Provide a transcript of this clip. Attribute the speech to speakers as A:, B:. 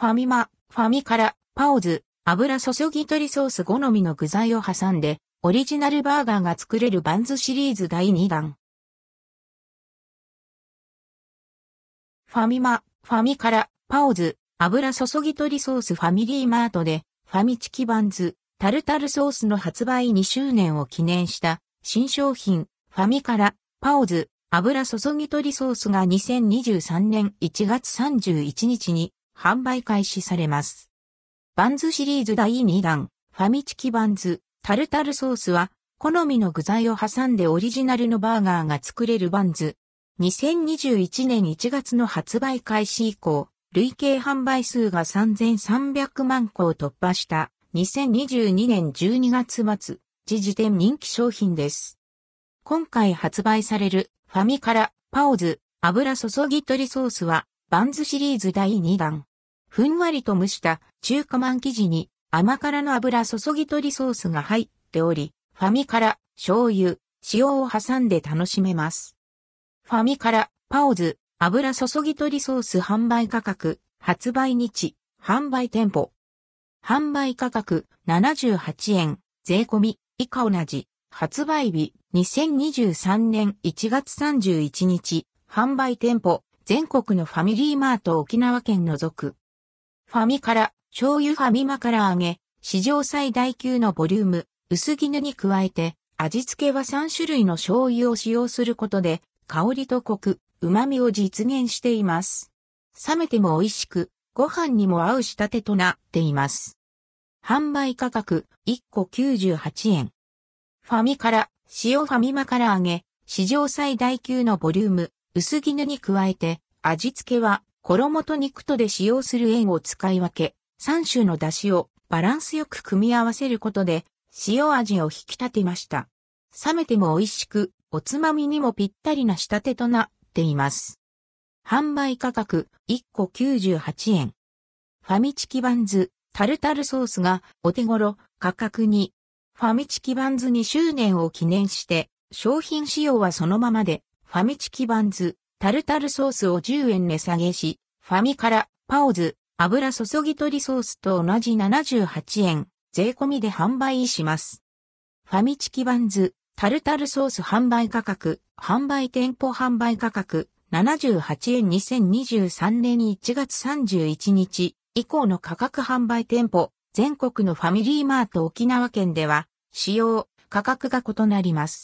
A: ファミマ、ファミカラ、パオズ、油注ぎ鶏ソース好みの具材を挟んで、オリジナルバーガーが作れるバンズシリーズ第2弾。ファミマ、ファミカラ、パオズ、油注ぎ鶏ソースファミリーマートで、ファミチキバンズ、タルタルソースの発売2周年を記念した新商品、ファミカラ、パオズ、油注ぎ鶏ソースが2023年1月31日に販売開始されます。バンズシリーズ第2弾、ファミチキバンズ、タルタルソースは、好みの具材を挟んでオリジナルのバーガーが作れるバンズ。2021年1月の発売開始以降、累計販売数が3300万個を突破した2022年12月末、時時点人気商品です。今回発売されるファミカラ、パオズ、油注ぎ鶏ソースは、バンズシリーズ第2弾。ふんわりと蒸した中華マン生地に甘辛の油注ぎ鶏ソースが入っており、ファミカラ、醤油、塩を挟んで楽しめます。ファミカラ、パオズ、油注ぎ鶏ソース販売価格、発売日、販売店舗。販売価格78円、税込み、以下同じ、発売日2023年1月31日、販売店舗、全国のファミリーマート沖縄県除く。ファミから、醤油ファミマから揚げ、史上最大級のボリューム、薄絹に加えて、味付けは3種類の醤油を使用することで、香りとコク、旨味を実現しています。冷めても美味しく、ご飯にも合う仕立てとなっています。販売価格1個98円。ファミから、塩ファミマから揚げ、史上最大級のボリューム、薄絹に加えて、味付けは衣と肉とで使用する塩を使い分け、3種の出汁をバランスよく組み合わせることで、塩味を引き立てました。冷めても美味しく、おつまみにもぴったりな仕立てとなっています。販売価格1個98円。ファミチキバンズ、タルタルソースがお手頃価格に、ファミチキバンズ2周年を記念して、商品仕様はそのままで、ファミチキバンズ、タルタルソースを10円値下げし、ファミから、パオズ、油注ぎ鶏ソースと同じ78円、税込みで販売します。ファミチキバンズ、タルタルソース販売価格、販売店舗販売価格、78円2023年1月31日以降の価格販売店舗、全国のファミリーマート沖縄県では、使用、価格が異なります。